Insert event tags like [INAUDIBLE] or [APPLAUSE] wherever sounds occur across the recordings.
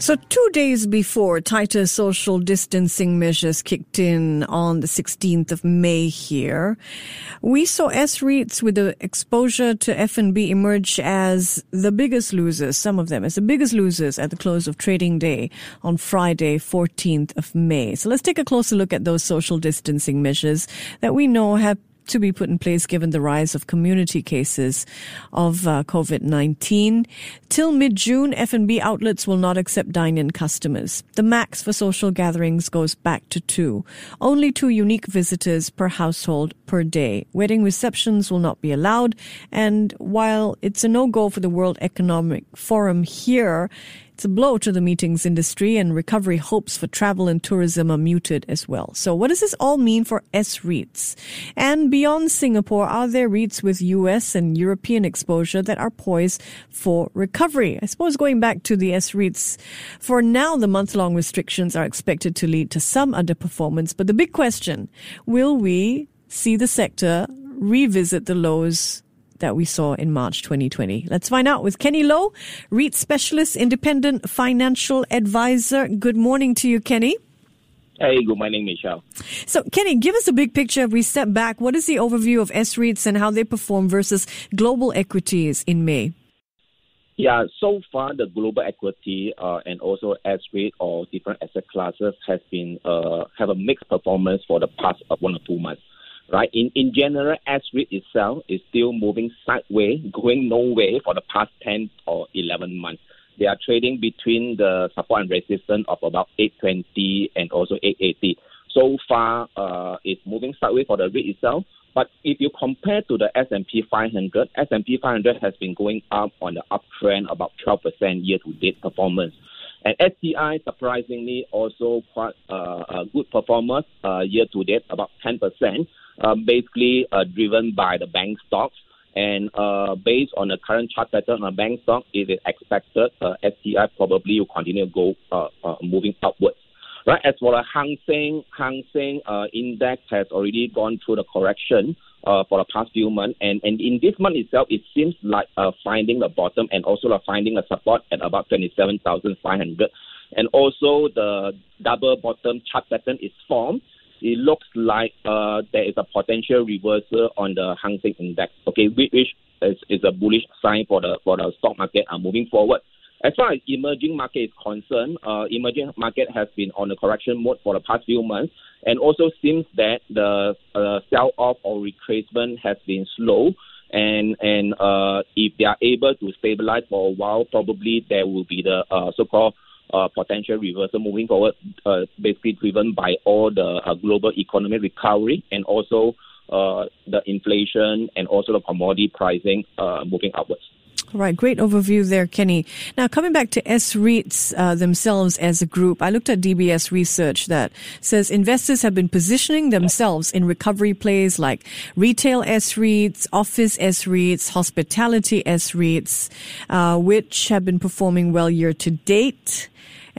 So, two days before tighter social distancing measures kicked in on the 16th of May here, we saw S REITs with the exposure to F&B emerge as the biggest losers, some of them as the biggest losers at the close of trading day on Friday, 14th of May. So, let's take a closer look at those social distancing measures that we know have to be put in place given the rise of community cases of uh, COVID-19. Till mid-June, F&B outlets will not accept dine-in customers. The max for social gatherings goes back to two. Only two unique visitors per household per day. Wedding receptions will not be allowed. And while it's a no-go for the World Economic Forum here, it's a blow to the meetings industry and recovery hopes for travel and tourism are muted as well. So what does this all mean for S REITs? And beyond Singapore, are there REITs with US and European exposure that are poised for recovery? I suppose going back to the S REITs, for now, the month long restrictions are expected to lead to some underperformance. But the big question, will we see the sector revisit the lows that we saw in March 2020. Let's find out with Kenny Low, REIT specialist, independent financial advisor. Good morning to you, Kenny. Hey, good morning, Michelle. So, Kenny, give us a big picture. If we step back, what is the overview of S REITs and how they perform versus global equities in May? Yeah, so far the global equity uh, and also S REIT or different asset classes has been uh, have a mixed performance for the past uh, one or two months right? In in general, S-REIT itself is still moving sideways, going nowhere for the past 10 or 11 months. They are trading between the support and resistance of about 820 and also 880. So far, uh, it's moving sideways for the REIT itself. But if you compare to the S&P 500, S&P 500 has been going up on the uptrend about 12% year-to-date performance. And STI, surprisingly, also quite uh, a good performance uh, year-to-date, about 10% um, basically uh, driven by the bank stocks. And uh, based on the current chart pattern on bank stock, it is expected uh, STI probably will continue to go uh, uh, moving upwards. Right, as for the Hang Seng, Hang Seng uh, index has already gone through the correction uh, for the past few months, and, and in this month itself, it seems like uh, finding the bottom and also uh, finding a support at about twenty-seven thousand five hundred, and also the double bottom chart pattern is formed it looks like uh, there is a potential reversal on the Hang Seng Index. Okay, which, is, is a bullish sign for the for the stock market uh, moving forward. As far as emerging market is concerned, uh, emerging market has been on a correction mode for the past few months, and also seems that the uh, sell-off or retracement has been slow. And and uh, if they are able to stabilize for a while, probably there will be the uh, so-called uh, potential reversal moving forward, uh, basically driven by all the uh, global economic recovery and also uh, the inflation and also the commodity pricing uh, moving upwards. Right, great overview there, Kenny. Now, coming back to S REITs uh, themselves as a group, I looked at DBS research that says investors have been positioning themselves in recovery plays like retail S REITs, office S REITs, hospitality S REITs, uh, which have been performing well year to date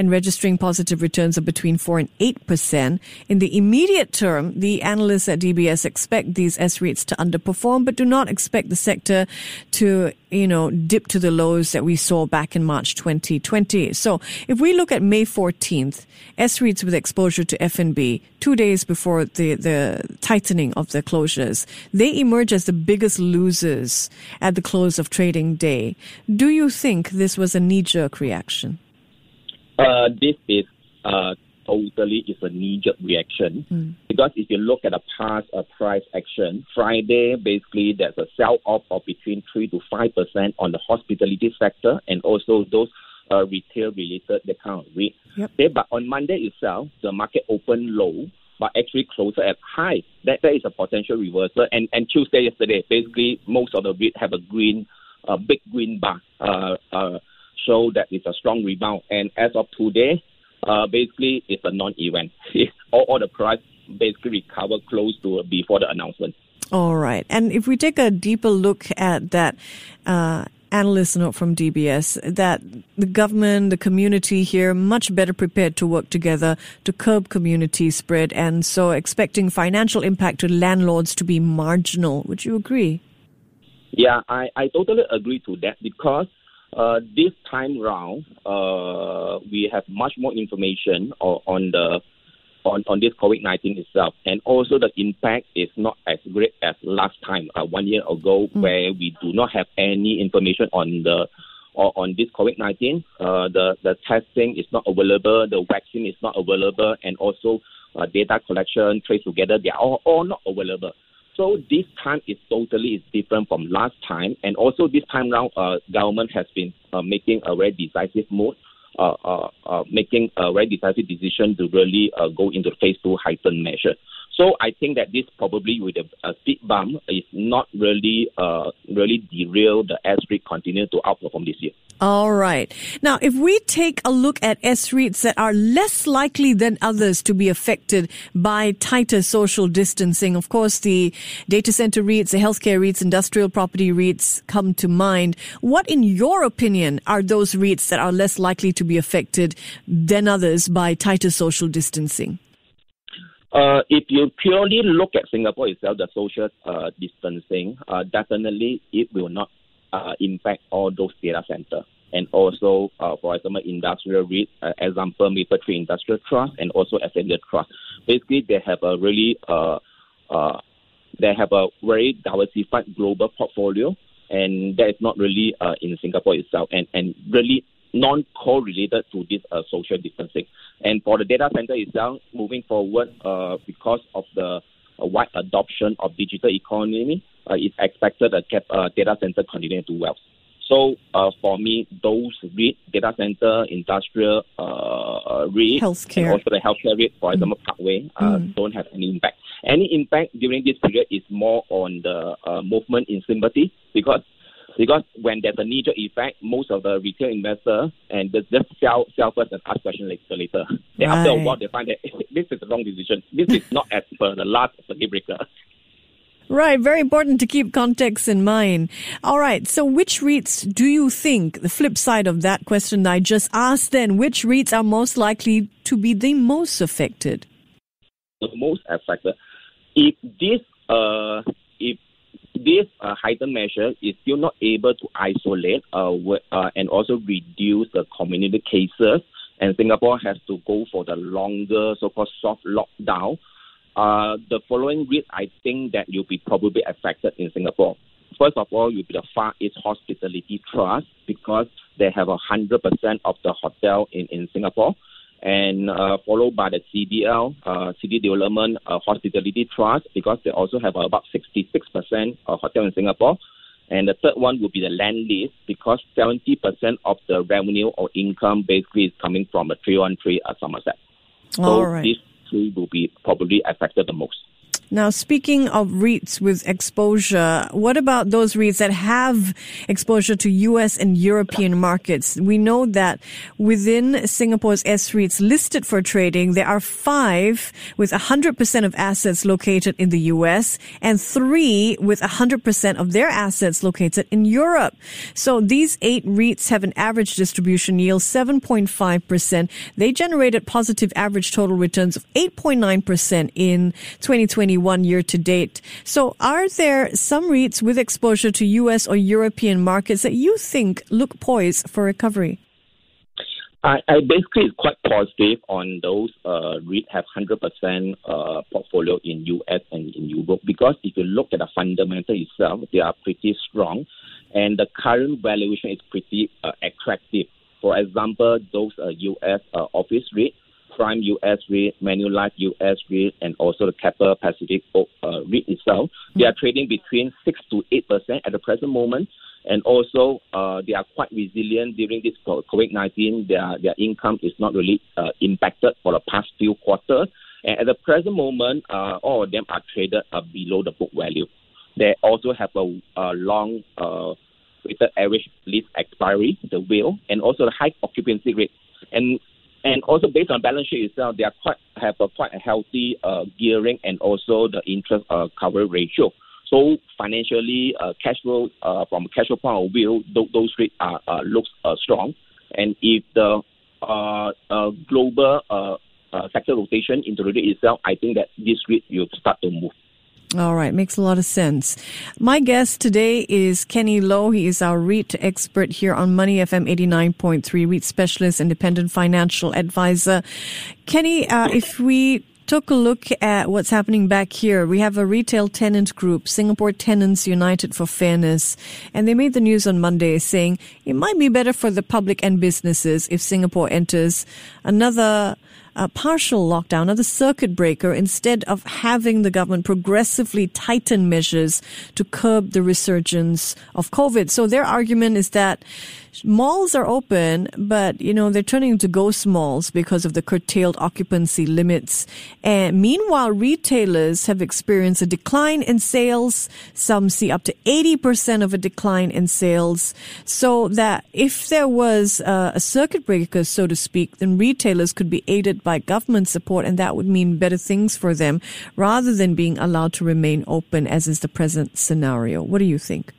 and registering positive returns of between 4 and 8%. In the immediate term, the analysts at DBS expect these S REITs to underperform, but do not expect the sector to, you know, dip to the lows that we saw back in March 2020. So if we look at May 14th, S REITs with exposure to F&B, two days before the, the tightening of the closures, they emerge as the biggest losers at the close of trading day. Do you think this was a knee jerk reaction? Uh, this is uh, totally is a knee-jerk reaction mm. because if you look at the past uh, price action, Friday basically there's a sell-off of between three to five percent on the hospitality sector and also those uh, retail-related that kind of REIT. Yep. Okay, but on Monday itself, the market opened low but actually closer at high. That that is a potential reversal. And and Tuesday yesterday, basically most of the REIT have a green, a uh, big green bar. Uh, uh, show that it's a strong rebound. And as of today, uh, basically it's a non-event. [LAUGHS] all, all the price basically recovered close to before the announcement. All right. And if we take a deeper look at that, uh, analyst note from DBS that the government, the community here, much better prepared to work together to curb community spread, and so expecting financial impact to landlords to be marginal. Would you agree? Yeah, I, I totally agree to that because uh, this time round, uh, we have much more information on, on the on, on this COVID 19 itself. And also, the impact is not as great as last time, uh, one year ago, mm. where we do not have any information on the or on this COVID 19. Uh, the, the testing is not available, the vaccine is not available, and also uh, data collection, TraceTogether, they are all, all not available. So this time is totally is different from last time, and also this time round, uh, government has been uh, making a very decisive move uh, uh, uh, making a very decisive decision to really uh, go into phase two heightened measure. So I think that this probably with a, a speed bump is not really uh, really derail the S REIT continue to outperform this year. All right. Now, if we take a look at S REITs that are less likely than others to be affected by tighter social distancing, of course, the data center REITs, the healthcare REITs, industrial property REITs come to mind. What, in your opinion, are those REITs that are less likely to be affected than others by tighter social distancing? Uh, if you purely look at Singapore itself, the social uh, distancing, uh, definitely it will not uh, impact all those data centers. And also, uh, for example, industrial REIT, uh, example, Mapletree Industrial Trust, and also Ascendas Trust. Basically, they have a really, they have a very diversified global portfolio, and that is not really uh, in Singapore itself, and and really non-correlated to this uh, social distancing. And for the data center itself, moving forward, uh, because of the uh, wide adoption of digital economy, uh, it's expected that uh, data center continue to well. So uh, for me, those REIT, data center, industrial uh, REIT, healthcare. and also the healthcare REIT, for example, mm. Parkway, uh, mm. don't have any impact. Any impact during this period is more on the uh, movement in sympathy because because when there's a knee-jerk effect, most of the retail investors and they just sell sell first and ask questions later. later. Then right. after a while, they find that [LAUGHS] this is the wrong decision. This is not as per the last circuit breaker. Right, very important to keep context in mind. All right, so which REITs do you think, the flip side of that question I just asked then, which REITs are most likely to be the most affected? The most affected. If this, uh, this uh, heightened measure is still not able to isolate uh, uh, and also reduce the community cases, and Singapore has to go for the longer so-called soft lockdown, uh, the following REIT, I think that you'll be probably affected in Singapore. First of all, you'll be the Far East Hospitality Trust because they have a hundred percent of the hotel in, in Singapore, and uh, followed by the CDL, uh, City Development uh, Hospitality Trust because they also have about sixty six percent of hotel in Singapore. And the third one would be the Lendlease because 70% of the revenue or income basically is coming from the 313 at Somerset. So All right. these will be probably affected the most. Now, speaking of REITs with exposure, what about those REITs that have exposure to US and European markets? We know that within Singapore's S REITs listed for trading, there are five with 100% of assets located in the US and three with 100% of their assets located in Europe. So these eight REITs have an average distribution yield 7.5%. They generated positive average total returns of 8.9% in 2021 one year to date. So are there some REITs with exposure to US or European markets that you think look poised for recovery? I, I basically is quite positive on those uh, REIT have 100% uh, portfolio in US and in Europe because if you look at the fundamental itself, they are pretty strong and the current valuation is pretty uh, attractive. For example, those uh, US uh, office REIT Prime US REIT, Manulife US REIT, and also the Keppel Pacific uh, REIT itself. They are trading between 6 to 8% at the present moment. And also, uh, they are quite resilient during this COVID 19. Their, their income is not really uh, impacted for the past few quarters. And at the present moment, uh, all of them are traded uh, below the book value. They also have a, a long uh, weighted average lease expiry, the will, and also the high occupancy rate. And and also based on balance sheet itself, they are quite have a quite a healthy uh, gearing and also the interest uh, cover ratio. So financially, uh, cash flow uh, from cash flow point of view, th- those REITs are uh, looks uh, strong. And if the uh, uh, global uh, uh, sector rotation into the itself, I think that this REIT will start to move. All right, makes a lot of sense. My guest today is Kenny Low. He is our REIT expert here on Money FM 89.3, REIT specialist, independent financial advisor. Kenny, uh, if we took a look at what's happening back here, we have a retail tenant group, Singapore Tenants United for Fairness, and they made the news on Monday saying it might be better for the public and businesses if Singapore enters another a partial lockdown, or the circuit breaker, instead of having the government progressively tighten measures to curb the resurgence of COVID. So their argument is that malls are open, but you know they're turning into ghost malls because of the curtailed occupancy limits. And meanwhile, retailers have experienced a decline in sales. Some see up to eighty percent of a decline in sales. So that if there was a, a circuit breaker, so to speak, then retailers could be aided by government support, and that would mean better things for them, rather than being allowed to remain open, as is the present scenario. What do you think?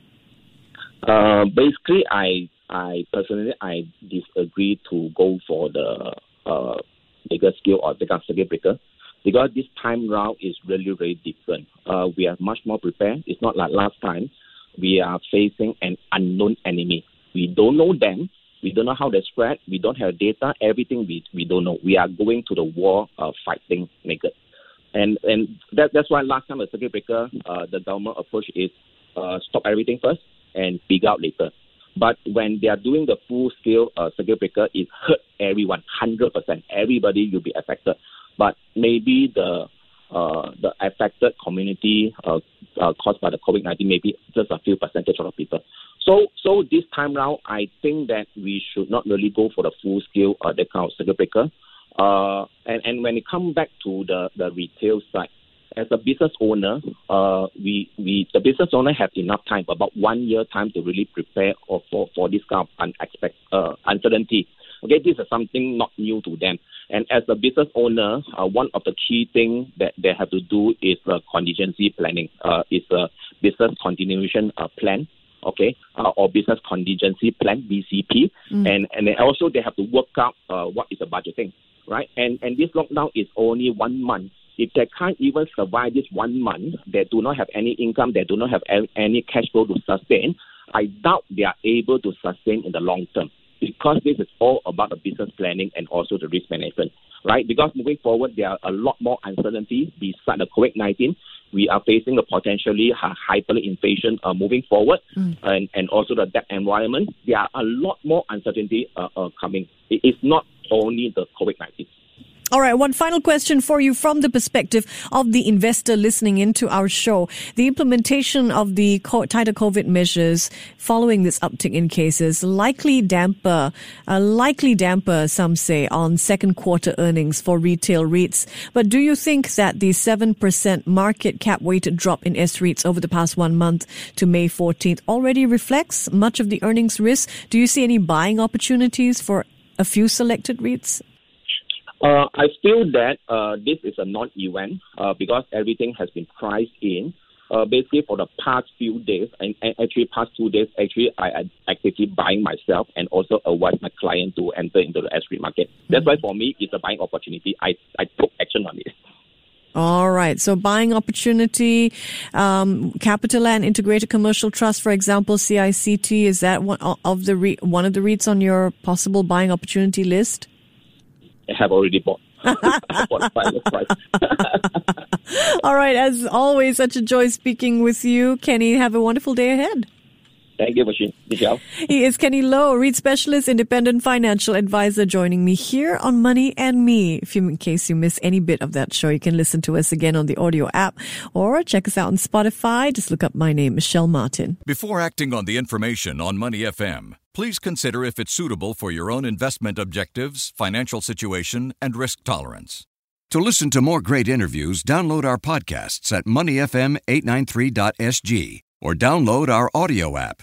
Uh, basically, I I personally I disagree to go for the uh, bigger scale or bigger circuit breaker because this time round is really very different. Uh, we are much more prepared. It's not like last time. We are facing an unknown enemy. We don't know them. We don't know how they spread. We don't have data. Everything we, we don't know. We are going to the war uh, fighting naked. And and that, that's why last time the circuit breaker, uh, the government approach is uh, stop everything first and figure out later. But when they are doing the full scale uh, circuit breaker, it hurt everyone, 100%. Everybody will be affected. But maybe the uh, the affected community uh, uh, caused by the COVID 19, maybe just a few percentage of people. So, so this time round, I think that we should not really go for the full scale uh, that kind of circuit breaker. Uh, and, and when it comes back to the, the retail side, as a business owner, uh, we, we the business owner have enough time, about one year time to really prepare or for, for this kind of unexpected uh, uncertainty. Okay, this is something not new to them. And as a business owner, uh, one of the key things that they have to do is uh, contingency planning. Uh, is a business continuation uh, plan, okay, uh, or business contingency plan (BCP), mm. and and also they have to work out uh, what is the budgeting, right? And and this lockdown is only one month if they can't even survive this one month, they do not have any income, they do not have any cash flow to sustain, I doubt they are able to sustain in the long term because this is all about the business planning and also the risk management, right? Because moving forward, there are a lot more uncertainty besides the COVID 19. We are facing a potentially hyperinflation uh, moving forward mm. and, and also the debt environment. There are a lot more uncertainty uh, uh, coming. It is not only the COVID 19. All right, one final question for you from the perspective of the investor listening into our show. The implementation of the tighter COVID measures following this uptick in cases likely damper, uh, likely damper, some say, on second quarter earnings for retail REITs. But do you think that the 7% market cap weighted drop in S REITs over the past one month to May 14th already reflects much of the earnings risk? Do you see any buying opportunities for a few selected REITs? Uh, I feel that uh, this is a non-event uh, because everything has been priced in. Uh, basically, for the past few days, and, and, actually past two days, actually I actively buying myself and also advise my client to enter into the S market. That's mm-hmm. why for me, it's a buying opportunity. I, I took action on it. All right. So buying opportunity, um, CapitaLand Integrated Commercial Trust, for example, CICT, is that one of the re- one of the REITs on your possible buying opportunity list? Have already bought. [LAUGHS] [LAUGHS] All right. As always, such a joy speaking with you. Kenny, have a wonderful day ahead. Thank you, Michelle. He is Kenny Low, REIT specialist, independent financial advisor, joining me here on Money and Me. If you, in case you miss any bit of that show, you can listen to us again on the AWEDIO app or check us out on Spotify. Just look up my name, Michelle Martin. Before acting on the information on Money FM, please consider if it's suitable for your own investment objectives, financial situation, and risk tolerance. To listen to more great interviews, download our podcasts at moneyfm893.sg or download our AWEDIO app.